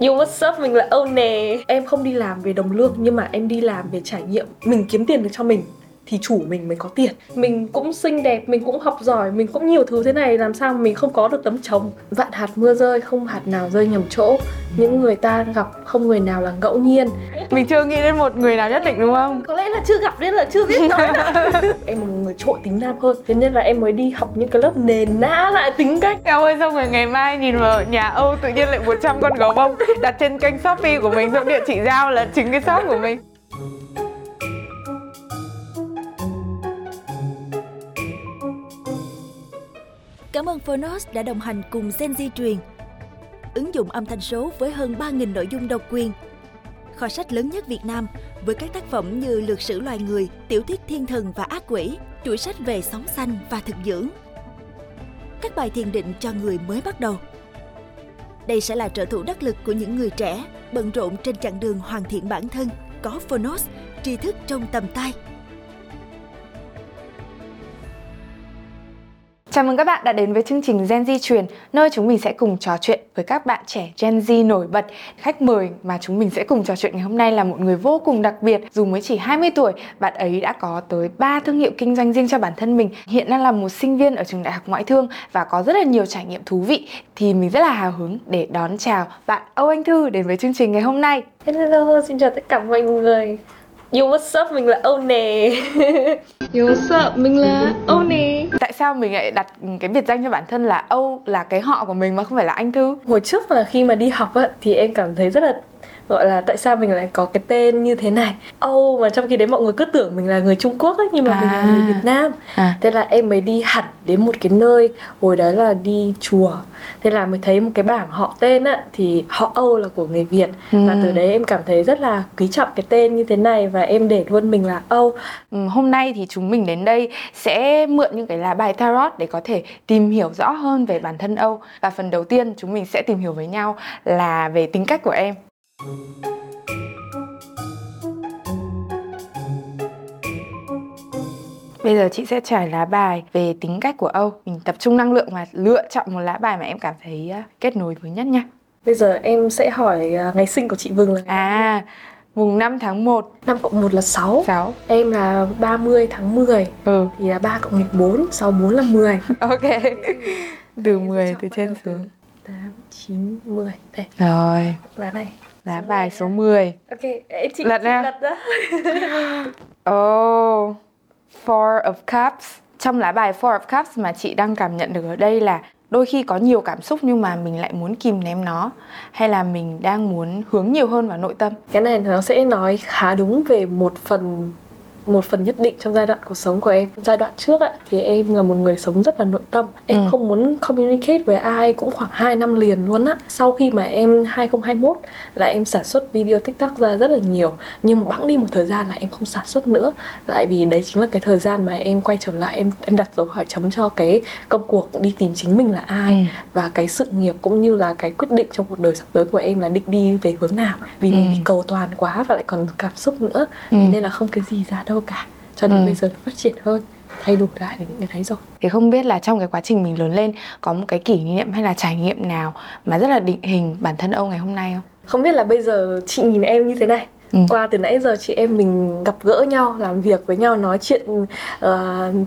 Yo what's up, mình là Âu nè Em không đi làm về đồng lương nhưng mà em đi làm về trải nghiệm. Mình kiếm tiền được cho mình thì chủ mình mới có tiền. Mình cũng xinh đẹp mình cũng học giỏi mình cũng nhiều thứ thế này làm sao mình không có được tấm chồng? Vạn hạt mưa rơi không hạt nào rơi nhầm chỗ. Những người ta gặp không người nào là ngẫu nhiên. Mình chưa nghĩ đến một người nào nhất định đúng không? Có lẽ là chưa gặp nên là chưa biết nói em một người trội tính nam hơn thế nên là em mới đi học những cái lớp nền nã lại tính cách. Em ơi xong rồi ngày mai nhìn vào nhà âu tự nhiên lại 100 con gấu bông đặt trên kênh shopee của mình xong địa chỉ giao là chính cái shop của mình Cảm ơn Phonos đã đồng hành cùng Gen Z truyền. Ứng dụng âm thanh số với hơn 3.000 nội dung độc quyền. Kho sách lớn nhất Việt Nam với các tác phẩm như Lược sử loài người, Tiểu thuyết thiên thần và ác quỷ, chuỗi sách về sóng xanh và thực dưỡng. Các bài thiền định cho người mới bắt đầu. Đây sẽ là trợ thủ đắc lực của những người trẻ bận rộn trên chặng đường hoàn thiện bản thân, có Phonos, tri thức trong tầm tay. Chào mừng các bạn đã đến với chương trình Gen Z truyền, nơi chúng mình sẽ cùng trò chuyện với các bạn trẻ Gen Z nổi bật. Khách mời mà chúng mình sẽ cùng trò chuyện ngày hôm nay là một người vô cùng đặc biệt. Dù mới chỉ 20 tuổi, bạn ấy đã có tới 3 thương hiệu kinh doanh riêng cho bản thân mình. Hiện đang là một sinh viên ở trường Đại học Ngoại thương và có rất là nhiều trải nghiệm thú vị. Thì mình rất là hào hứng để đón chào bạn Âu Anh Thư đến với chương trình ngày hôm nay. Hello, xin chào tất cả mọi người. Yo what's up, mình là Âu nè Yo what's up, mình là Âu nè Tại sao mình lại đặt cái biệt danh cho bản thân là Âu là cái họ của mình mà không phải là anh Thư? Hồi trước là khi mà đi học á thì em cảm thấy rất là gọi là tại sao mình lại có cái tên như thế này Âu mà trong khi đấy mọi người cứ tưởng mình là người Trung Quốc ấy, nhưng mà à. mình là người à. Việt Nam à. thế là em mới đi hẳn đến một cái nơi hồi đấy là đi chùa thế là mới thấy một cái bảng họ tên á thì họ Âu là của người Việt ừ. và từ đấy em cảm thấy rất là quý trọng cái tên như thế này và em để luôn mình là Âu ừ, hôm nay thì chúng mình đến đây sẽ mượn những cái lá bài tarot để có thể tìm hiểu rõ hơn về bản thân Âu và phần đầu tiên chúng mình sẽ tìm hiểu với nhau là về tính cách của em Bây giờ chị sẽ trải lá bài về tính cách của Âu. Mình tập trung năng lượng và lựa chọn một lá bài mà em cảm thấy uh, kết nối với nhất nha. Bây giờ em sẽ hỏi uh, ngày sinh của chị Vừng là À, mùng 5 tháng 1 5 cộng 1 là 6 6 Em là 30 tháng 10 Ừ. Thì là 3 cộng nghịch 4 Sau 4 là 10 Ok. Từ 10 từ trên xuống. 8, 9, 10 Đây. Rồi. Lá này Lá bài số 10 Ok, chị, lật ra Oh Four of Cups. Trong lá bài Four of Cups mà chị đang cảm nhận được ở đây là đôi khi có nhiều cảm xúc nhưng mà mình lại muốn kìm ném nó. Hay là mình đang muốn hướng nhiều hơn vào nội tâm? Cái này nó sẽ nói khá đúng về một phần một phần nhất định trong giai đoạn cuộc sống của em. Giai đoạn trước ạ thì em là một người sống rất là nội tâm. Em ừ. không muốn communicate với ai cũng khoảng 2 năm liền luôn á. Sau khi mà em 2021 là em sản xuất video tiktok ra rất là nhiều. Nhưng bẵng đi một thời gian là em không sản xuất nữa. Tại vì đấy chính là cái thời gian mà em quay trở lại em em đặt dấu hỏi chấm cho cái công cuộc đi tìm chính mình là ai. Ừ. và cái sự nghiệp cũng như là cái quyết định trong cuộc đời sắp tới của em là định đi về hướng nào. Vì ừ. mình bị cầu toàn quá và lại còn cảm xúc nữa. Ừ. nên là không cái gì ra đâu đâu cả. Cho nên ừ. bây giờ phát triển hơn thay đổi lại những cái đấy rồi. Thì không biết là trong cái quá trình mình lớn lên có một cái kỷ niệm hay là trải nghiệm nào mà rất là định hình bản thân ông ngày hôm nay không? Không biết là bây giờ chị nhìn em như thế này. Ừ. qua từ nãy giờ chị em mình gặp gỡ nhau làm việc với nhau nói chuyện uh,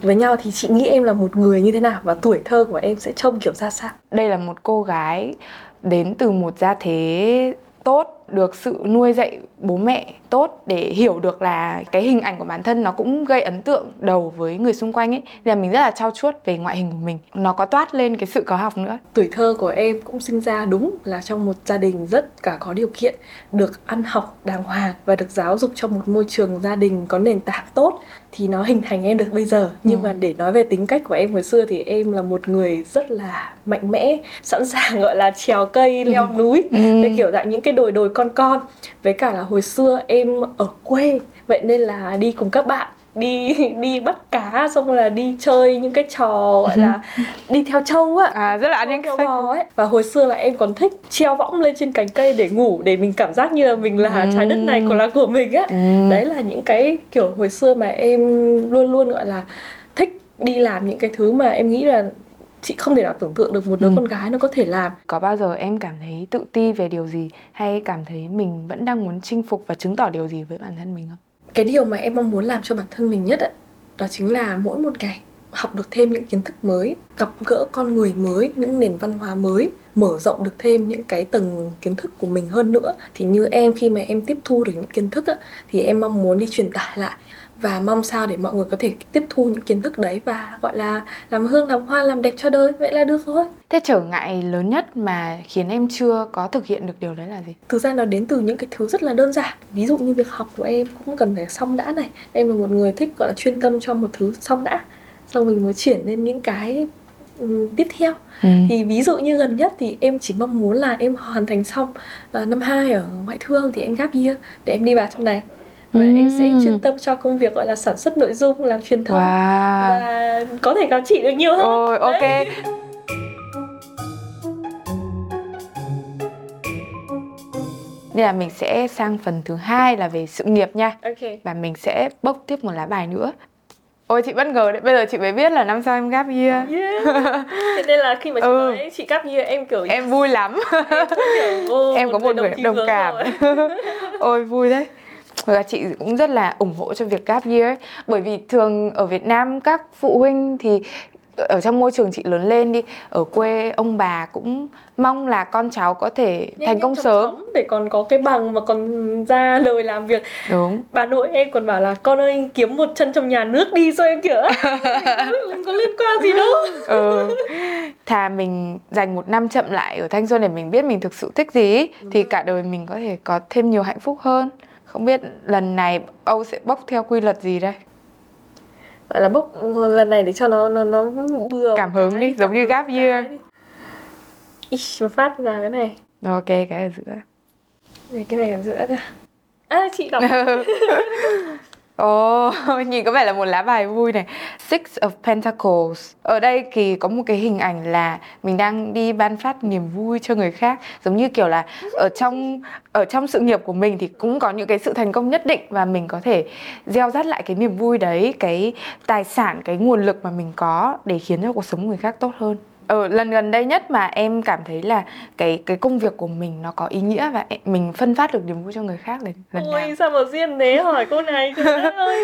với nhau thì chị nghĩ em là một người như thế nào và tuổi thơ của em sẽ trông kiểu ra sao? Đây là một cô gái đến từ một gia thế tốt được sự nuôi dạy bố mẹ tốt để hiểu được là cái hình ảnh của bản thân nó cũng gây ấn tượng đầu với người xung quanh ấy nên là mình rất là trao chuốt về ngoại hình của mình nó có toát lên cái sự có học nữa tuổi thơ của em cũng sinh ra đúng là trong một gia đình rất cả có điều kiện được ăn học đàng hoàng và được giáo dục trong một môi trường gia đình có nền tảng tốt thì nó hình thành em được bây giờ nhưng ừ. mà để nói về tính cách của em hồi xưa thì em là một người rất là mạnh mẽ sẵn sàng gọi là trèo cây leo ừ. núi ừ. để kiểu dạng những cái đồi đồi con con với cả là hồi xưa em ở quê. Vậy nên là đi cùng các bạn đi đi bắt cá xong rồi là đi chơi những cái trò gọi là đi theo trâu á. À rất là ăn những cái ấy. Và hồi xưa là em còn thích treo võng lên trên cành cây để ngủ để mình cảm giác như là mình là ừ. trái đất này của là của mình á. Ừ. đấy là những cái kiểu hồi xưa mà em luôn luôn gọi là thích đi làm những cái thứ mà em nghĩ là chị không thể nào tưởng tượng được một đứa Ừ. con gái nó có thể làm Có bao giờ em cảm thấy tự ti về điều gì hay cảm thấy mình vẫn đang muốn chinh phục và chứng tỏ điều gì với bản thân mình không? cái điều mà em mong muốn làm cho bản thân mình nhất ạ đó chính là mỗi một ngày học được thêm những kiến thức mới gặp gỡ con người mới những nền văn hóa mới mở rộng được thêm những cái tầng kiến thức của mình hơn nữa thì như em khi mà em tiếp thu được những kiến thức á, thì em mong muốn đi truyền tải lại và mong sao để mọi người có thể tiếp thu những kiến thức đấy và gọi là làm hương làm hoa làm đẹp cho đời. Vậy là được rồi. Thế trở ngại lớn nhất mà khiến em chưa có thực hiện được điều đấy là gì? thực ra nó đến từ những cái thứ rất là đơn giản. Ví dụ như việc học của em cũng cần phải xong đã này. Em là một người thích gọi là chuyên tâm cho một thứ xong đã. Xong mình mới chuyển lên những cái tiếp theo. Ừ. thì ví dụ như gần nhất thì em chỉ mong muốn là em hoàn thành xong uh, năm 2 ở ngoại thương thì em gap year để em đi vào trong này và em sẽ Ừm. chuyên tâm cho công việc gọi là sản xuất nội dung làm truyền thông Wow. và có thể gặp chị được nhiều hơn Ôi, ok. Đấy. Nên là mình sẽ sang phần thứ hai là về sự nghiệp nha ok Và mình sẽ bốc tiếp một lá bài nữa Ôi chị bất ngờ đấy, bây giờ chị mới biết là năm sau em gap year yeah. thế nên là khi mà chị Ừ. nói chị gap year em kiểu Em vui lắm em kiểu, ô, Em có một người chí đồng hướng cảm. Ôi vui đấy và chị cũng rất là ủng hộ cho việc gap year ấy. Bởi vì thường ở Việt Nam các phụ huynh thì ở trong môi trường chị lớn lên đi Ở quê ông bà cũng mong là con cháu có thể Nhanh thành công sớm. để còn có cái bằng mà còn ra lời làm việc. Đúng. Bà nội em còn bảo là con ơi kiếm một chân trong nhà nước đi rồi em kiểu "Á, không có liên quan gì đâu. Ừ. Thà mình dành một năm chậm lại ở thanh xuân để mình biết mình thực sự thích gì Thì cả đời mình có thể có thêm nhiều hạnh phúc hơn Không biết lần này Âu sẽ bốc theo quy luật gì đây? Gọi là bốc lần này để cho nó nó nó bừa Cảm hứng đi, giống như gap year. Ish, mà phát ra cái này. Ok, cái ở giữa. Này, cái này ở giữa kìa. À chị đọc Ồ, nhìn có vẻ là một lá bài vui này. Six of Pentacles. Ở đây thì có một cái hình ảnh là Mình đang đi ban phát niềm vui cho người khác. Giống như kiểu là Ở trong ở trong sự nghiệp của mình Thì cũng có những cái sự thành công nhất định Và mình có thể gieo rắt lại cái niềm vui đấy Cái tài sản, cái nguồn lực mà mình có Để khiến cho cuộc sống của người khác tốt hơn ở lần gần đây nhất mà em cảm thấy là cái cái công việc của mình nó có ý nghĩa và em- mình phân phát được niềm vui cho người khác là lần nào ôi sao mà riêng thế hỏi cô này ơi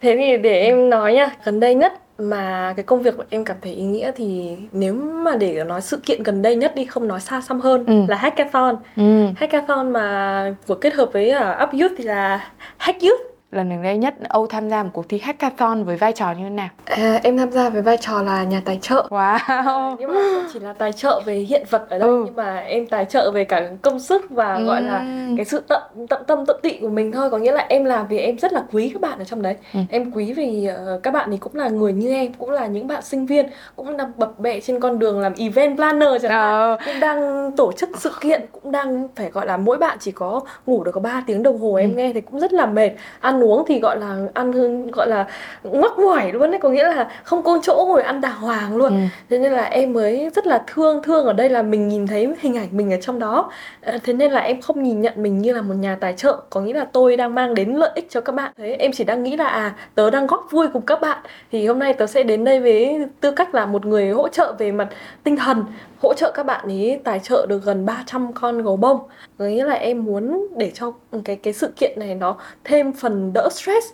thế thì để em nói nha gần đây nhất mà cái công việc của em cảm thấy ý nghĩa thì nếu mà để nói sự kiện gần đây nhất đi không nói xa xăm hơn Ừ. là hackathon ừ. hackathon mà của kết hợp với uh, Up Youth thì là Hack Youth lần gần đây nhất Âu tham gia một cuộc thi hackathon với vai trò như thế nào? À, em tham gia với vai trò là nhà tài trợ. Wow. Nhưng mà không chỉ là tài trợ về hiện vật ở đây Ừ. nhưng mà em tài trợ về cả công sức và gọi là cái sự tận tận tâm tận tị của mình thôi. Có nghĩa là em làm vì em rất là quý các bạn ở trong đấy. Ừ. em quý vì ờ, các bạn thì cũng là người như em cũng là những bạn sinh viên cũng đang bập bẹ trên con đường làm event planner chẳng hạn. Ờ, cũng đang tổ chức sự kiện cũng đang phải gọi là mỗi bạn chỉ có ngủ được có 3 tiếng đồng hồ em Ừ. nghe thì cũng rất là mệt. Ăn uống thì gọi là ăn hương- gọi là ngoắc ngoải luôn đấy có nghĩa là không có chỗ ngồi ăn đàng hoàng luôn. Ừ. thế nên là em mới rất là thương thương ở đây là mình nhìn thấy hình ảnh mình ở trong đó. Ờ, thế nên là em không nhìn nhận mình như là một nhà tài trợ. Có nghĩa là tôi đang mang đến lợi ích cho các bạn. Thế em chỉ đang nghĩ là à tớ đang góp vui cùng các bạn. Thì hôm nay tớ sẽ đến đây với tư cách là một người hỗ trợ về mặt tinh thần hỗ trợ các bạn ấy tài trợ được gần 300 con gấu bông. Có nghĩa là em muốn để cho cái cái sự kiện này nó thêm phần đỡ stress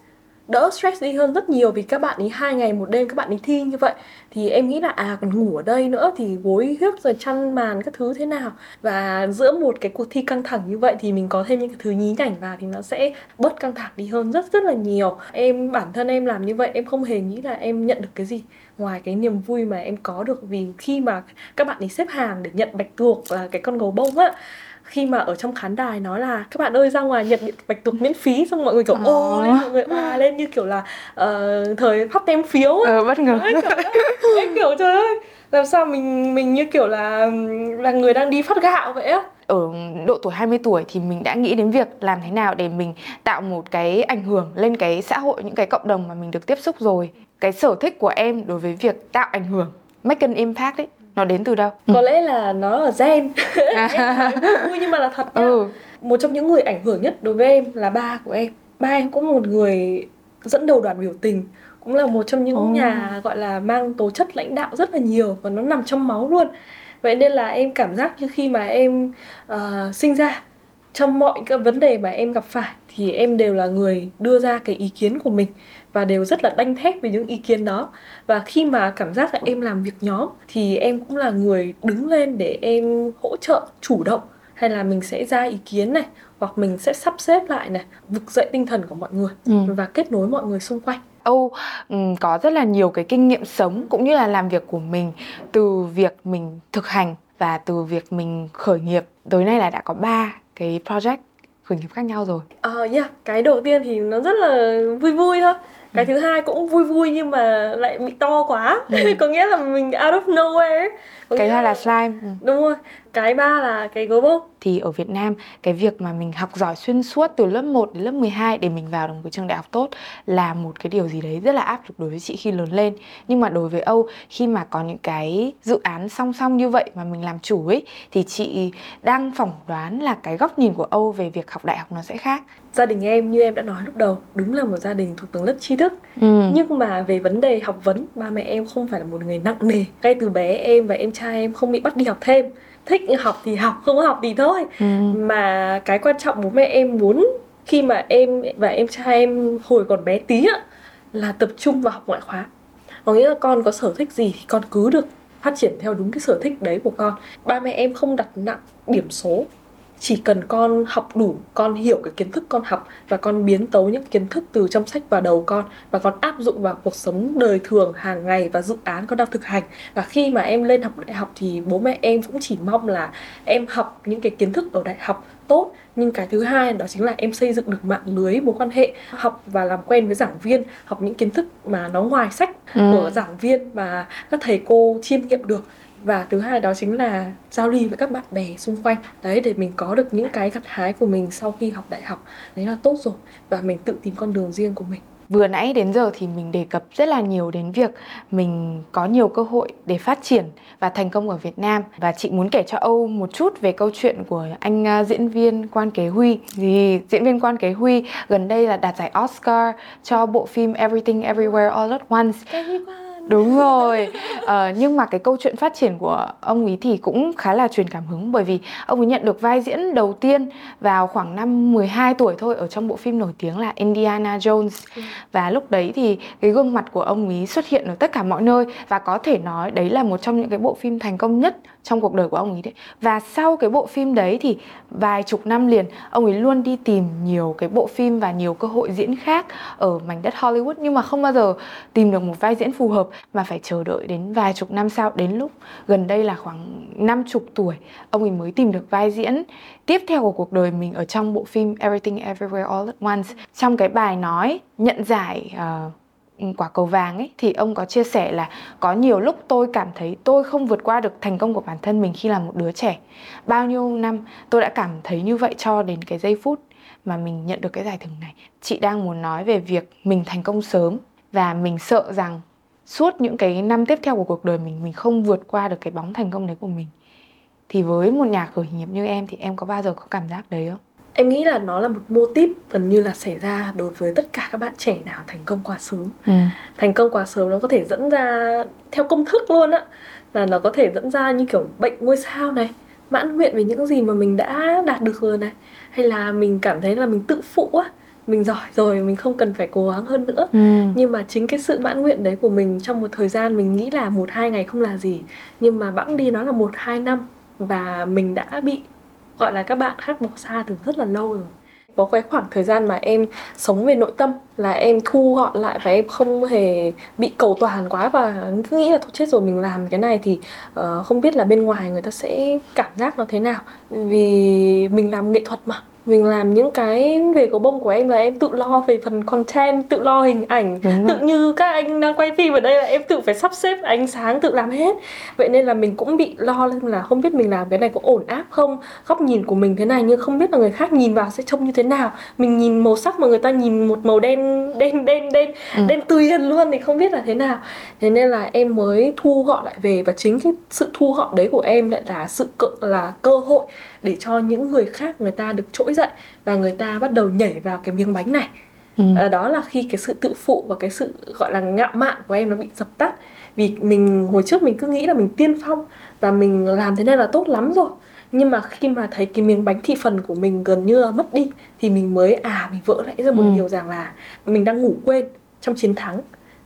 đỡ stress đi hơn rất nhiều vì các bạn ấy hai ngày một đêm các bạn ấy thi như vậy. Thì em nghĩ là à còn ngủ ở đây nữa thì gối hiếp rồi chăn màn các thứ thế nào. Và giữa một cái cuộc thi căng thẳng như vậy thì mình có thêm những cái thứ nhí nhảnh vào thì nó sẽ bớt căng thẳng đi hơn rất rất là nhiều. Em, bản thân em làm như vậy, em không hề nghĩ là em nhận được cái gì ngoài cái niềm vui mà em có được. Vì khi mà các bạn ấy xếp hàng để nhận bạch tuộc là cái con gấu bông á khi mà ở trong khán đài nói là các bạn ơi ra ngoài nhận bạch tuộc miễn phí. Xong mọi người kiểu ô Ờ. lên mọi người òa lên như kiểu là ờ, thời phát tem phiếu ờ, bất ngờ. Đấy, kiểu em kiểu trời ơi. Làm sao mình mình như kiểu là là người đang đi phát gạo vậy á? Ở độ tuổi 20 tuổi thì mình đã nghĩ đến việc làm thế nào để mình tạo một cái ảnh hưởng lên cái xã hội những cái cộng đồng mà mình được tiếp xúc rồi. Cái sở thích của em đối với việc tạo ảnh hưởng make an impact ấy nó đến từ đâu? Có lẽ là nó ở gen. Nói vui nhưng mà là thật nhá ừ. Một trong những người ảnh hưởng nhất đối với em là ba của em. Ba em cũng một người dẫn đầu đoàn biểu tình cũng là một trong những Ồ. nhà gọi là mang tố chất lãnh đạo rất là nhiều và nó nằm trong máu luôn. Vậy nên là em cảm giác như khi mà em ờ, sinh ra trong mọi cái vấn đề mà em gặp phải thì em đều là người đưa ra cái ý kiến của mình và đều rất là đanh thép về những ý kiến đó. Và khi mà cảm giác là em làm việc nhóm thì em cũng là người đứng lên để em hỗ trợ chủ động. Hay là mình sẽ ra ý kiến này hoặc mình sẽ sắp xếp lại này vực dậy tinh thần của mọi người Ừ. và kết nối mọi người xung quanh. Âu ừm, có rất là nhiều cái kinh nghiệm sống cũng như là làm việc của mình từ việc mình thực hành và từ việc mình khởi nghiệp. Tới nay là đã có 3 cái project khởi nghiệp khác nhau rồi. Ờ yeah, cái đầu tiên thì nó rất là vui vui thôi. Cái thứ hai cũng vui vui nhưng mà lại bị to quá. Có nghĩa là mình out of nowhere Cái hai là slime. Ừ. đúng rồi. Cái ba là cái gấu bông thì ở Việt Nam cái việc mà mình học giỏi xuyên suốt từ lớp 1 đến lớp 12 để mình vào được một cái trường đại học tốt là một cái điều gì đấy rất là áp lực đối với chị khi lớn lên. Nhưng mà đối với Âu khi mà có những cái dự án song song như vậy mà mình làm chủ ấy thì chị đang phỏng đoán là cái góc nhìn của Âu về việc học đại học nó sẽ khác. Gia đình em như em đã nói lúc đầu đúng là một gia đình thuộc tầng lớp tri thức. Ừ. nhưng mà về vấn đề học vấn ba mẹ em không phải là một người nặng nề. Ngay từ bé em và em trai em không bị bắt đi học thêm. Thích học thì học không có học thì thôi. Ừ. mà cái quan trọng bố mẹ em muốn khi mà em và em trai em hồi còn bé tí á là tập trung vào học ngoại khóa. Có nghĩa là con có sở thích gì thì con cứ được phát triển theo đúng cái sở thích đấy của con. Ba mẹ em không đặt nặng điểm số chỉ cần con học đủ con hiểu cái kiến thức con học và con biến tấu những kiến thức từ trong sách vào đầu con và con áp dụng vào cuộc sống đời thường hàng ngày và dự án con đang thực hành. Và khi mà em lên học đại học thì bố mẹ em cũng chỉ mong là em học những cái kiến thức ở đại học tốt. Nhưng cái thứ hai đó chính là em xây dựng được mạng lưới mối quan hệ học và làm quen với giảng viên học những kiến thức mà nó ngoài sách Ừ. của giảng viên và các thầy cô chiêm nghiệm được và thứ hai đó chính là giao lưu với các bạn bè xung quanh. Đấy để mình có được những cái gặt hái của mình sau khi học đại học đấy là tốt rồi. Và mình tự tìm con đường riêng của mình. Vừa nãy đến giờ thì mình đề cập rất là nhiều đến việc mình có nhiều cơ hội để phát triển và thành công ở Việt Nam. Và chị muốn kể cho Âu một chút về câu chuyện của anh à, diễn viên Quan Kế Huy. Thì diễn viên Quan Kế Huy gần đây là đạt giải Oscar cho bộ phim Everything Everywhere All at Once Đúng rồi. Ờ, Nhưng mà cái câu chuyện phát triển của ông ấy thì cũng khá là truyền cảm hứng Bởi vì ông ấy nhận được vai diễn đầu tiên vào khoảng năm 12 tuổi thôi Ở trong bộ phim nổi tiếng là Indiana Jones. Và lúc đấy thì cái gương mặt của ông ấy xuất hiện ở tất cả mọi nơi Và có thể nói đấy là một trong những cái bộ phim thành công nhất trong cuộc đời của ông ấy đấy. Và sau cái bộ phim đấy thì vài chục năm liền Ông ấy luôn đi tìm nhiều cái bộ phim và nhiều cơ hội diễn khác ở mảnh đất Hollywood. Nhưng mà không bao giờ tìm được một vai diễn phù hợp mà phải chờ đợi đến vài chục năm sau. Đến lúc gần đây là khoảng năm chục tuổi ông ấy mới tìm được vai diễn. Tiếp theo của cuộc đời mình ở trong bộ phim Everything Everywhere All at Once trong cái bài nói nhận giải uh, quả cầu vàng ấy thì ông có chia sẻ là có nhiều lúc tôi cảm thấy tôi không vượt qua được thành công của bản thân mình khi là một đứa trẻ. Bao nhiêu năm tôi đã cảm thấy như vậy cho đến cái giây phút mà mình nhận được cái giải thưởng này. Chị đang muốn nói về việc mình thành công sớm và mình sợ rằng suốt những cái năm tiếp theo của cuộc đời mình mình không vượt qua được cái bóng thành công đấy của mình. Thì với một nhà khởi nghiệp như em thì em có bao giờ có cảm giác đấy không? Em nghĩ là nó là một mô típ gần như là xảy ra đối với tất cả các bạn trẻ nào thành công quá sớm. Ừ. thành công quá sớm nó có thể dẫn ra theo công thức luôn á là nó có thể dẫn ra như kiểu bệnh ngôi sao này mãn nguyện về những gì mà mình đã đạt được rồi này. Hay là mình cảm thấy là mình tự phụ á mình giỏi rồi mình không cần phải cố gắng hơn nữa. Ừ. nhưng mà chính cái sự mãn nguyện đấy của mình trong một thời gian mình nghĩ là một hai ngày không là gì nhưng mà bẵng đi nó là một hai năm và mình đã bị gọi là các bạn khác bỏ xa từ rất là lâu rồi. Có cái khoảng thời gian mà em sống về nội tâm là em thu gọn lại và em không hề bị cầu toàn quá và cứ nghĩ là thôi chết rồi mình làm cái này thì uh, không biết là bên ngoài người ta sẽ cảm giác nó thế nào. Vì mình làm nghệ thuật mà mình làm những cái về cầu bông của em là em tự lo về phần content tự lo hình ảnh. Tự như các anh đang quay phim ở đây là em tự phải sắp xếp ánh sáng tự làm hết. Vậy nên là mình cũng bị lo lên là không biết mình làm cái này có ổn áp không góc nhìn của mình thế này nhưng không biết là người khác nhìn vào sẽ trông như thế nào. Mình nhìn màu sắc mà người ta nhìn một màu đen đen đen đen Ừ. đen tuyền luôn thì không biết là thế nào. Thế nên là em mới thu gọn lại về và chính cái sự thu gọn đấy của em lại là sự cơ, là cơ hội để cho những người khác người ta được trỗi dậy và người ta bắt đầu nhảy vào cái miếng bánh này Ừ. À, đó là khi cái sự tự phụ và cái sự gọi là ngạo mạn của em nó bị dập tắt vì mình hồi trước mình cứ nghĩ là mình tiên phong và mình làm thế này là tốt lắm rồi nhưng mà khi mà thấy cái miếng bánh thị phần của mình gần như là mất đi thì mình mới à mình vỡ lại ra một Ừ. điều rằng là mình đang ngủ quên trong chiến thắng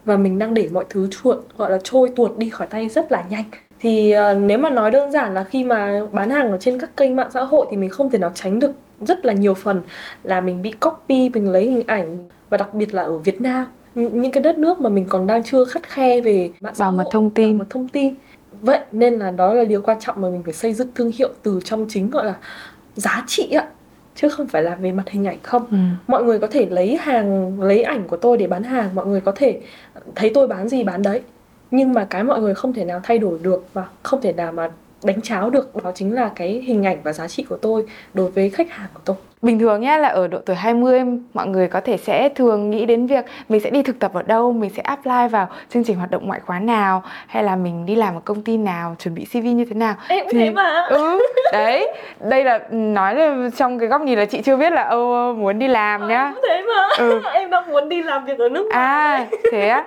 và mình đang để mọi thứ chuột gọi là trôi tuột đi khỏi tay rất là nhanh thì ờ, nếu mà nói đơn giản là khi mà bán hàng ở trên các kênh mạng xã hội thì mình không thể nào tránh được rất là nhiều phần là mình bị copy mình lấy hình ảnh và đặc biệt là ở Việt Nam những cái đất nước mà mình còn đang chưa khắt khe về mạng xã Bảo mật hội, thông tin. bảo mật thông tin vậy nên là đó là điều quan trọng mà mình phải xây dựng thương hiệu từ trong chính gọi là giá trị ạ chứ không phải là về mặt hình ảnh không Ừ. mọi người có thể lấy hàng lấy ảnh của tôi để bán hàng mọi người có thể thấy tôi bán gì bán đấy nhưng mà cái mọi người không thể nào thay đổi được và không thể nào mà đánh cháo được. Đó chính là cái hình ảnh và giá trị của tôi đối với khách hàng của tôi. Bình thường nhá là ở độ tuổi 20 mọi người có thể sẽ thường nghĩ đến việc mình sẽ đi thực tập ở đâu, mình sẽ apply vào chương trình hoạt động ngoại khóa nào hay là mình đi làm ở công ty nào, chuẩn bị CV như thế nào. em cũng Thì- thế mà Ừ, đấy. Đây là nói là trong cái góc nhìn là chị chưa biết là Âu muốn đi làm nhá. em cũng thế mà Ừ. em đang muốn đi làm việc ở nước ngoài À, thế á.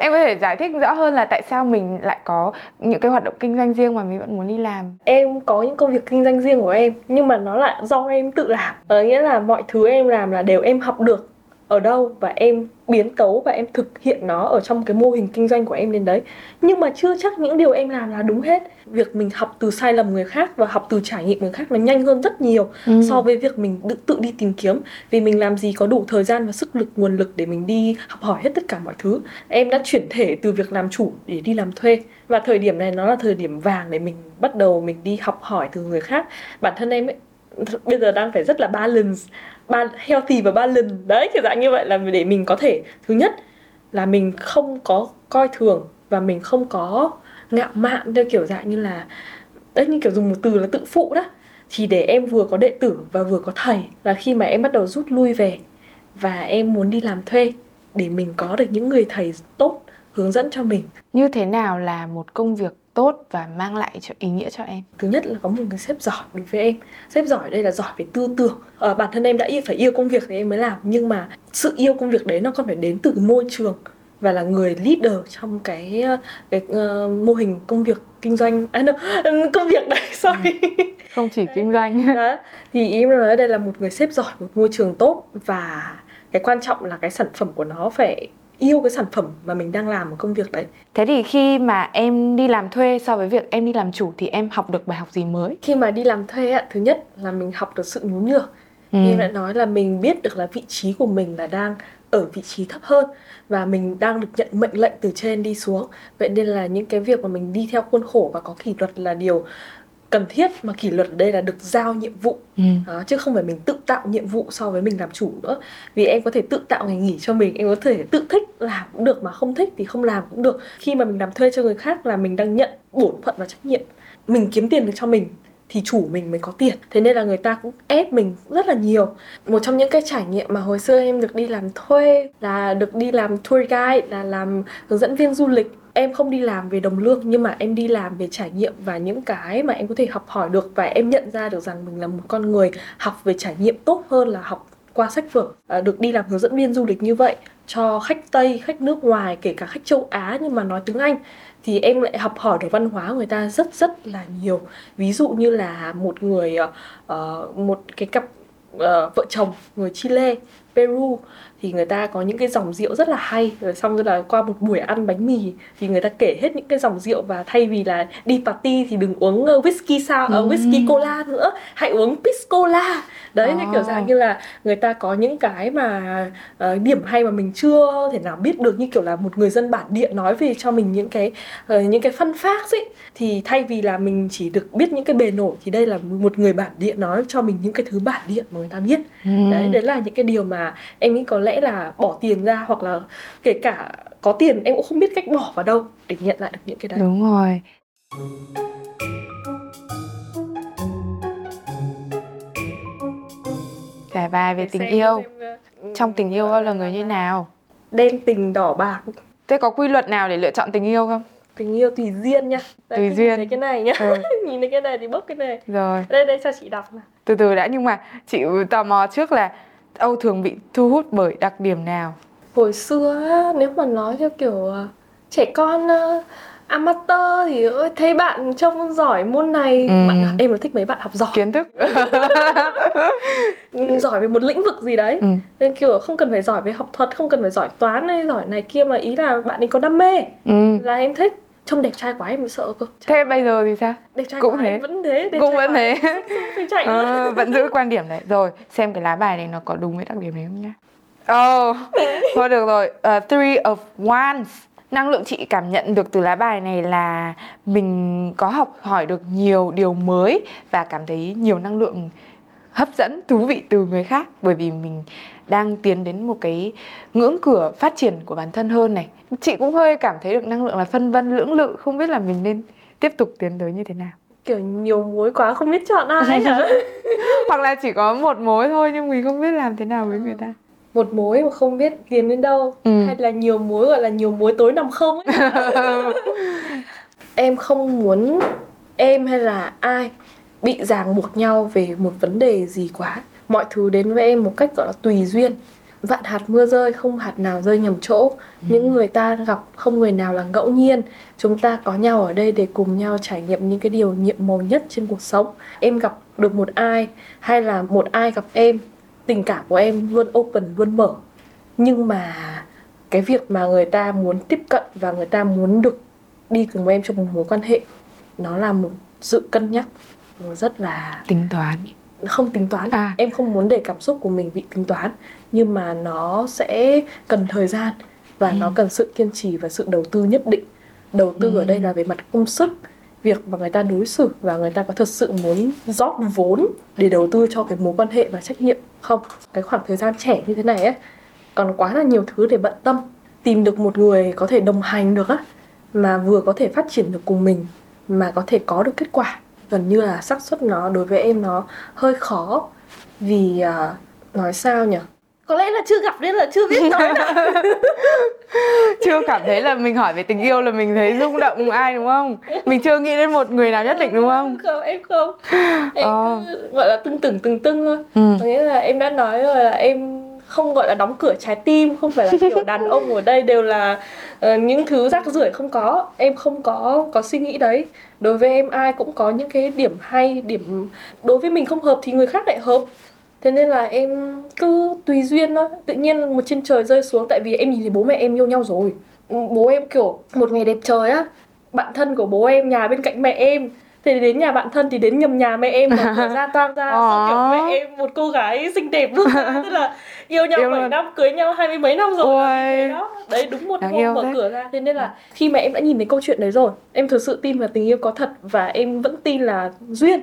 Em có thể giải thích rõ hơn là tại sao mình lại có những cái hoạt động kinh doanh riêng mà mình vẫn muốn đi làm. em có những công việc kinh doanh riêng của em nhưng mà nó lại do em tự làm ờ, nghĩa là mọi thứ em làm là đều em học được ở đâu và em biến tấu và em thực hiện nó ở trong cái mô hình kinh doanh của em đến đấy. Nhưng mà chưa chắc những điều em làm là đúng hết. Việc mình học từ sai lầm người khác và học từ trải nghiệm người khác nó nhanh hơn rất nhiều Ừ. so với việc mình tự, tự đi tìm kiếm. Vì mình làm gì có đủ thời gian và sức lực nguồn lực để mình đi học hỏi hết tất cả mọi thứ. Em đã chuyển thể từ việc làm chủ để đi làm thuê. Và thời điểm này nó là thời điểm vàng để mình bắt đầu mình đi học hỏi từ người khác. Bản thân em ấy bây giờ đang phải rất là balance, ba, healthy và balance. Đấy, kiểu dạng như vậy là để mình có thể, thứ nhất là mình không có coi thường và mình không có ngạo mạn theo kiểu dạng như là, đấy, như kiểu dùng một từ là tự phụ đó. Thì để em vừa có đệ tử và vừa có thầy là khi mà em bắt đầu rút lui về và em muốn đi làm thuê để mình có được những người thầy tốt hướng dẫn cho mình. Như thế nào là một công việc tốt và mang lại cho ý nghĩa cho em? thứ nhất là có một người sếp giỏi đối với em. Sếp giỏi đây là giỏi về tư tưởng. Ờ, bản thân em đã yêu phải yêu công việc thì em mới làm. Nhưng mà sự yêu công việc đấy nó còn phải đến từ môi trường và là người leader trong cái ờ, cái ờ, mô hình công việc kinh doanh. À, no, công việc đấy sorry. Không chỉ kinh doanh. đó. Thì ý em nói đây là một người sếp giỏi một môi trường tốt và cái quan trọng là cái sản phẩm của nó phải yêu cái sản phẩm mà mình đang làm ở công việc đấy Thế thì khi mà em đi làm thuê so với việc em đi làm chủ thì em học được bài học gì mới? khi mà đi làm thuê ạ thứ nhất là mình học được sự nhún nhường Ừ. Như em đã nói là mình biết được là vị trí của mình là đang ở vị trí thấp hơn và mình đang được nhận mệnh lệnh từ trên đi xuống. Vậy nên là những cái việc mà mình đi theo khuôn khổ và có kỷ luật là điều cần thiết mà kỷ luật ở đây là được giao nhiệm vụ. Ừ. đó, chứ không phải mình tự tạo nhiệm vụ so với mình làm chủ nữa. Vì em có thể tự tạo ngày nghỉ cho mình em có thể tự thích làm cũng được mà không thích thì không làm cũng được. Khi mà mình làm thuê cho người khác là mình đang nhận bổn phận và trách nhiệm. Mình kiếm tiền được cho mình thì chủ mình mới có tiền. Thế nên là người ta cũng ép mình rất là nhiều. Một trong những cái trải nghiệm mà hồi xưa em được đi làm thuê là được đi làm tour guide là làm hướng dẫn viên du lịch em không đi làm về đồng lương nhưng mà em đi làm về trải nghiệm và những cái mà em có thể học hỏi được và em nhận ra được rằng mình là một con người học về trải nghiệm tốt hơn là học qua sách vở à, được đi làm hướng dẫn viên du lịch như vậy cho khách Tây, khách nước ngoài, kể cả khách châu Á nhưng mà nói tiếng Anh thì em lại học hỏi được văn hóa người ta rất rất là nhiều. Ví dụ như là một người uh, một cái cặp uh, vợ chồng người Chile, Peru thì người ta có những cái dòng rượu rất là hay. Rồi xong rồi là qua một buổi ăn bánh mì thì người ta kể hết những cái dòng rượu và thay vì là đi party thì đừng uống ờ, whisky sao ờ, whisky cola nữa hãy uống piscola đấy như kiểu dạng như là người ta có những cái mà ờ, điểm hay mà mình chưa thể nào biết được như kiểu là một người dân bản địa nói về cho mình những cái ờ, những cái phân phát ấy. Thì thay vì là mình chỉ được biết những cái bề nổi thì đây là một người bản địa nói cho mình những cái thứ bản địa mà người ta biết. Ừ. đấy đấy là những cái điều mà em nghĩ có lẽ là bỏ tiền ra hoặc là kể cả có tiền em cũng không biết cách bỏ vào đâu để nhận lại được những cái đấy Đúng rồi. Giải bài về tình Xem yêu. xem, ờ, Trong tình yêu là người như nào? đen tình đỏ bạc Thế có quy luật nào để lựa chọn tình yêu không? tình yêu tùy duyên nha Đây, Tùy duyên. thấy cái này nhá Ừ. nhìn thấy cái này thì bốc cái này Rồi, đây đây cho chị đọc nào từ từ đã nhưng mà chị tò mò trước là Âu thường bị thu hút bởi đặc điểm nào? hồi xưa nếu mà nói theo kiểu ờ, trẻ con ờ, amateur thì ơi thấy bạn trông giỏi môn này Ừ. bạn em là thích mấy bạn học giỏi Kiến thức. Giỏi về một lĩnh vực gì đấy ừ. nên kiểu không cần phải giỏi về học thuật không cần phải giỏi toán hay giỏi này kia mà ý là bạn ấy có đam mê Ừ. là em thích trông đẹp trai quá em mới sợ cơ Thế bây giờ thì sao? đẹp trai cũng thế. vẫn thế đẹp Cũng vẫn thế. Ờ, vẫn giữ quan điểm đấy. Rồi, xem cái lá bài này nó có đúng với đặc điểm này không nhá. Oh, thôi được rồi. Uh, three of Wands. Năng lượng chị cảm nhận được từ lá bài này là mình có học hỏi được nhiều điều mới và cảm thấy nhiều năng lượng hấp dẫn, thú vị từ người khác bởi vì mình đang tiến đến một cái ngưỡng cửa phát triển của bản thân hơn này. Chị cũng hơi cảm thấy được năng lượng là phân vân lưỡng lự, không biết là mình nên tiếp tục tiến tới như thế nào. kiểu nhiều mối quá không biết chọn ai hoặc là chỉ có một mối thôi nhưng mình không biết làm thế nào với người ta một mối mà không biết tiến đến đâu Ừ. hay là nhiều mối gọi là nhiều mối tối nằm không ấy em không muốn em hay là ai bị ràng buộc nhau về một vấn đề gì quá. Mọi thứ đến với em một cách gọi là tùy duyên. Vạn hạt mưa rơi không hạt nào rơi nhầm chỗ. Những người ta gặp không người nào là ngẫu nhiên. Chúng ta có nhau ở đây để cùng nhau trải nghiệm những cái điều nhiệm màu nhất trên cuộc sống. Em gặp được một ai hay là một ai gặp em tình cảm của em luôn open luôn mở. Nhưng mà cái việc mà người ta muốn tiếp cận và người ta muốn được đi cùng em trong một mối quan hệ nó là một sự cân nhắc rất là tính toán không tính toán À. em không muốn để cảm xúc của mình bị tính toán nhưng mà nó sẽ cần thời gian và Ừ. nó cần sự kiên trì và sự đầu tư nhất định đầu tư ở Ừ. đây là về mặt công sức việc mà người ta đối xử và người ta có thật sự muốn rót vốn để đầu tư cho cái mối quan hệ và trách nhiệm không cái khoảng thời gian trẻ như thế này ấy còn quá là nhiều thứ để bận tâm tìm được một người có thể đồng hành được á mà vừa có thể phát triển được cùng mình mà có thể có được kết quả gần như là xác suất nó đối với em nó hơi khó. Vì à, nói sao nhỉ? Có lẽ là chưa gặp nên là chưa biết nói nào. Chưa cảm thấy là mình hỏi về tình yêu là mình thấy rung động ai đúng không? Mình chưa nghĩ đến một người nào nhất định đúng không? Không em không. Em Ờ. cứ gọi là tưng tửng tưng tưng thôi. Ừ. có nghĩa là em đã nói rồi là em không gọi là đóng cửa trái tim không phải là kiểu đàn ông ở đây đều là ờ, những thứ rác rưởi không có. Em không có có suy nghĩ đấy. Đối với em ai cũng có những cái điểm hay điểm đối với mình không hợp thì người khác lại hợp. Thế nên là em cứ tùy duyên thôi. Tự nhiên một trên trời rơi xuống tại vì em nhìn thấy bố mẹ em yêu nhau rồi. Bố em kiểu một ngày đẹp trời á. Bạn thân của bố em nhà bên cạnh mẹ em thì đến nhà bạn thân thì đến nhầm nhà mẹ em mở cửa ra toang ra xong kiểu Ờ. mẹ em một cô gái xinh đẹp ra tức là yêu nhau Yêu 7 luôn. năm cưới nhau hai mươi mấy năm rồi Ôi. đó đấy đúng một Đáng hôm mở thế. cửa ra thế nên là khi mà em đã nhìn thấy câu chuyện đấy rồi em thực sự tin vào tình yêu có thật và em vẫn tin là duyên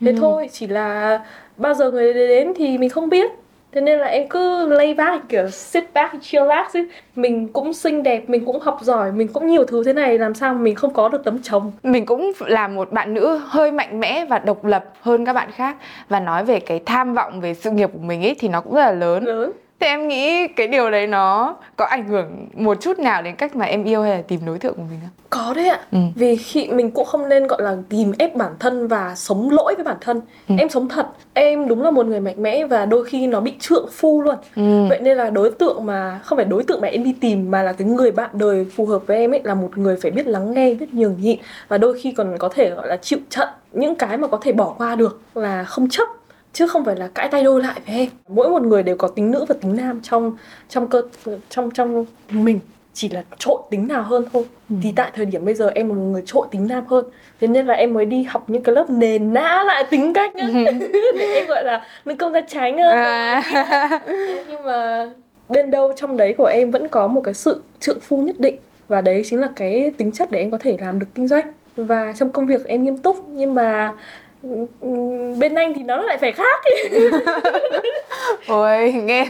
thế Ừ. thôi chỉ là bao giờ người đấy đến thì mình không biết thế nên là em cứ lay back kiểu sit back chillax ấy mình cũng xinh đẹp mình cũng học giỏi mình cũng nhiều thứ thế này làm sao mình không có được tấm chồng? Mình cũng là một bạn nữ hơi mạnh mẽ và độc lập hơn các bạn khác. Và nói về cái tham vọng về sự nghiệp của mình ấy thì nó cũng rất là lớn. Lớn thế em nghĩ cái điều đấy nó có ảnh hưởng một chút nào đến cách mà em yêu hay là tìm đối tượng của mình không? Có đấy ạ. Ừ. vì khi mình cũng không nên gọi là kìm ép bản thân và sống lỗi với bản thân. Ừ. em sống thật. Em đúng là một người mạnh mẽ và đôi khi nó bị trượng phu luôn. Ừ. vậy nên là đối tượng mà không phải đối tượng mà em đi tìm mà là cái người bạn đời phù hợp với em ấy là một người phải biết lắng nghe biết nhường nhịn. Và đôi khi còn có thể gọi là chịu trận những cái mà có thể bỏ qua được là không chấp chứ không phải là cãi tay đôi lại với em mỗi một người đều có tính nữ và tính nam trong trong cơ trong trong mình. Chỉ là trội tính nào hơn thôi. Thì tại thời điểm bây giờ em là một người trội tính nam hơn. Thế nên là em mới đi học những cái lớp nền nã lại tính cách á. để em gọi là nữ công gia tránh hơn À. nhưng mà bên đâu trong đấy của em vẫn có một cái sự trượng phu nhất định. Và đấy chính là cái tính chất để em có thể làm được kinh doanh. Và trong công việc em nghiêm túc. Nhưng mà bên anh thì nó lại phải khác Ôi, nghe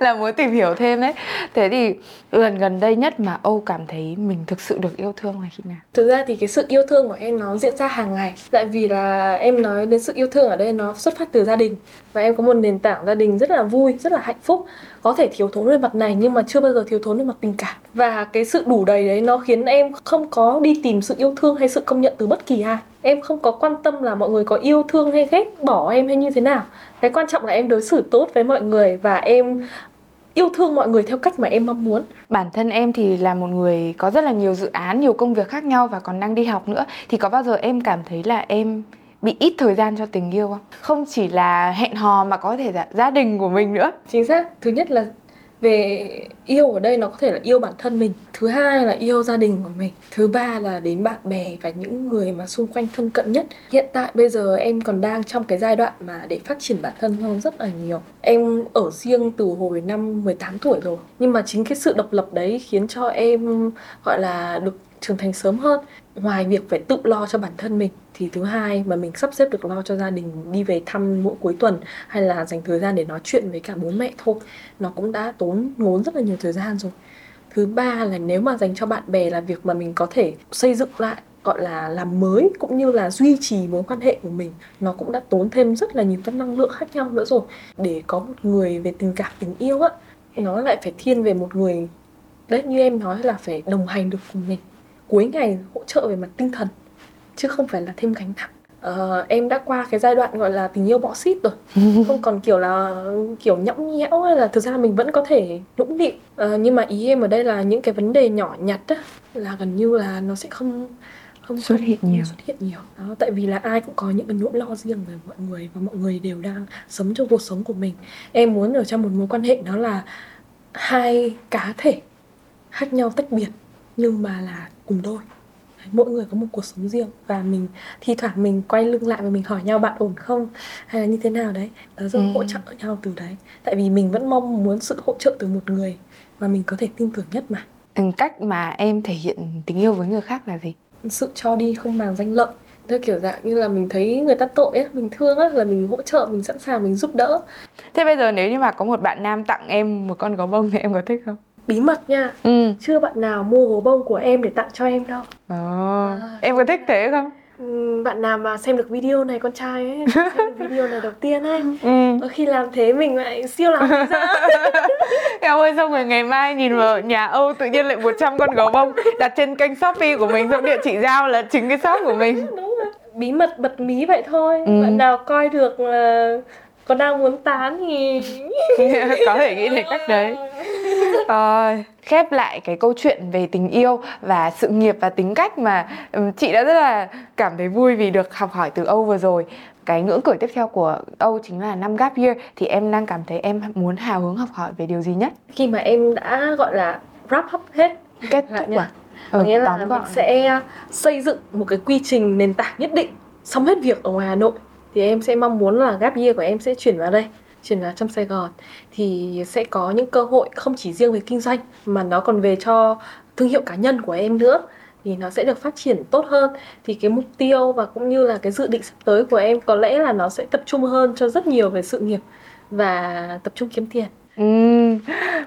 là muốn tìm hiểu thêm đấy. Thế thì lần gần đây nhất mà Âu cảm thấy mình thực sự được yêu thương là khi nào? thực ra thì cái sự yêu thương của em nó diễn ra hàng ngày tại vì là em nói đến sự yêu thương ở đây nó xuất phát từ gia đình và em có một nền tảng gia đình rất là vui, rất là hạnh phúc. Có thể thiếu thốn về mặt này nhưng mà chưa bao giờ thiếu thốn về mặt tình cảm. Và cái sự đủ đầy đấy nó khiến em không có đi tìm sự yêu thương hay sự công nhận từ bất kỳ ai. Em không có quan tâm là mọi người có yêu thương hay ghét bỏ em hay như thế nào. Cái quan trọng là em đối xử tốt với mọi người và em yêu thương mọi người theo cách mà em mong muốn. Bản thân em thì là một người có rất là nhiều dự án, nhiều công việc khác nhau và còn đang đi học nữa. Thì có bao giờ em cảm thấy là em bị ít thời gian cho tình yêu không? Không chỉ là hẹn hò mà có thể là gia đình của mình nữa. Chính xác. Thứ nhất là về yêu ở đây nó có thể là yêu bản thân mình. Thứ hai là yêu gia đình của mình. Thứ ba là đến bạn bè và những người mà xung quanh thân cận nhất. Hiện tại bây giờ em còn đang trong cái giai đoạn mà để phát triển bản thân hơn rất là nhiều. Em ở riêng từ hồi năm 18 tuổi rồi. Nhưng mà chính cái sự độc lập đấy khiến cho em, gọi là, được trưởng thành sớm hơn. Ngoài việc phải tự lo cho bản thân mình, thì thứ hai mà mình sắp xếp được lo cho gia đình, đi về thăm mỗi cuối tuần hay là dành thời gian để nói chuyện với cả bố mẹ thôi, nó cũng đã tốn ngốn rất là nhiều thời gian rồi. Thứ ba là nếu mà dành cho bạn bè là việc mà mình có thể xây dựng lại, gọi là làm mới cũng như là duy trì mối quan hệ của mình, nó cũng đã tốn thêm rất là nhiều các năng lượng khác nhau nữa rồi. Để có một người về tình cảm, tình yêu á, nó lại phải thiên về một người, đấy, như em nói là phải đồng hành được cùng mình cuối ngày hỗ trợ về mặt tinh thần chứ không phải là thêm gánh nặng. Uh, em đã qua cái giai đoạn gọi là tình yêu bọ xít rồi. Không còn kiểu là kiểu nhõng nhẽo hay là thực ra mình vẫn có thể nũng nịu. Uh, nhưng mà ý em ở đây là những cái vấn đề nhỏ nhặt á là gần như là nó sẽ không không xuất hiện nhiều. xuất hiện nhiều. Đó tại vì là ai cũng có những cái nỗi lo riêng về mọi người và mọi người đều đang sống trong cuộc sống của mình. Em muốn ở trong một mối quan hệ đó là hai cá thể khác nhau tách biệt nhưng mà là cùng đôi. Mỗi người có một cuộc sống riêng và mình thi thoảng mình quay lưng lại và mình hỏi nhau bạn ổn không hay là như thế nào đấy. Đó rồi ừ. hỗ trợ nhau từ đấy. Tại vì mình vẫn mong muốn sự hỗ trợ từ một người mà mình có thể tin tưởng nhất mà. Cách mà em thể hiện tình yêu với người khác là gì? Sự cho đi không màng danh lợi. Theo kiểu dạng như là mình thấy người ta tội ấy, mình thương á là mình hỗ trợ mình sẵn sàng mình giúp đỡ. Thế bây giờ nếu như mà có một bạn nam tặng em một con gấu bông thì em có thích không bí mật nha ừ. chưa bạn nào mua gấu bông của em để tặng cho em đâu à, à, em có thích thế không ừ, bạn nào mà xem được video này con trai ấy xem được video này đầu tiên ấy ừ. khi làm thế mình lại siêu làm ra em ơi xong rồi ngày mai nhìn vào nhà Âu tự nhiên lại 100 con gấu bông đặt trên kênh shopee của mình xong địa chỉ giao là chính cái shop của mình Đúng rồi. bí mật bật mí vậy thôi ừ. bạn nào coi được là còn đang muốn tán thì có thể nghĩ đến cách đấy. À, khép lại cái câu chuyện về tình yêu và sự nghiệp và tính cách mà chị đã rất là cảm thấy vui vì được học hỏi từ Âu vừa rồi. Cái ngưỡng cửa tiếp theo của Âu chính là năm gap year thì em đang cảm thấy em muốn hào hứng học hỏi về điều gì nhất? Khi mà em đã gọi là wrap up hết kết thúc à? Ừ, nghĩa là mình sẽ xây dựng một cái quy trình nền tảng nhất định xong hết việc ở ngoài Hà Nội thì em sẽ mong muốn là gap year của em sẽ chuyển vào đây, chuyển vào trong Sài Gòn. Thì sẽ có những cơ hội không chỉ riêng về kinh doanh, mà nó còn về cho thương hiệu cá nhân của em nữa. Thì nó sẽ được phát triển tốt hơn. Thì cái mục tiêu và cũng như là cái dự định sắp tới của em có lẽ là nó sẽ tập trung hơn cho rất nhiều về sự nghiệp và tập trung kiếm tiền. Ừ,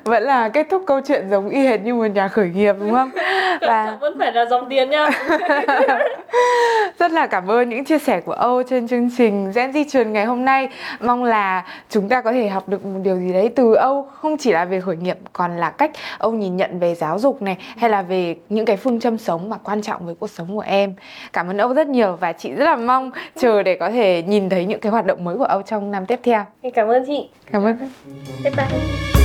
vẫn là kết thúc câu chuyện giống y hệt như một nhà khởi nghiệp đúng không? Và vẫn phải là dòng tiền nha. Rất là cảm ơn những chia sẻ của Âu trên chương trình Gen Di truyền ngày hôm nay. Mong là chúng ta có thể học được một điều gì đấy từ Âu, không chỉ là về khởi nghiệp còn là cách Âu nhìn nhận về giáo dục này hay là về những cái phương châm sống mà quan trọng với cuộc sống của em. Cảm ơn Âu rất nhiều và chị rất là mong chờ để có thể nhìn thấy những cái hoạt động mới của Âu trong năm tiếp theo. Cảm ơn chị. Cảm ơn. Bye bye.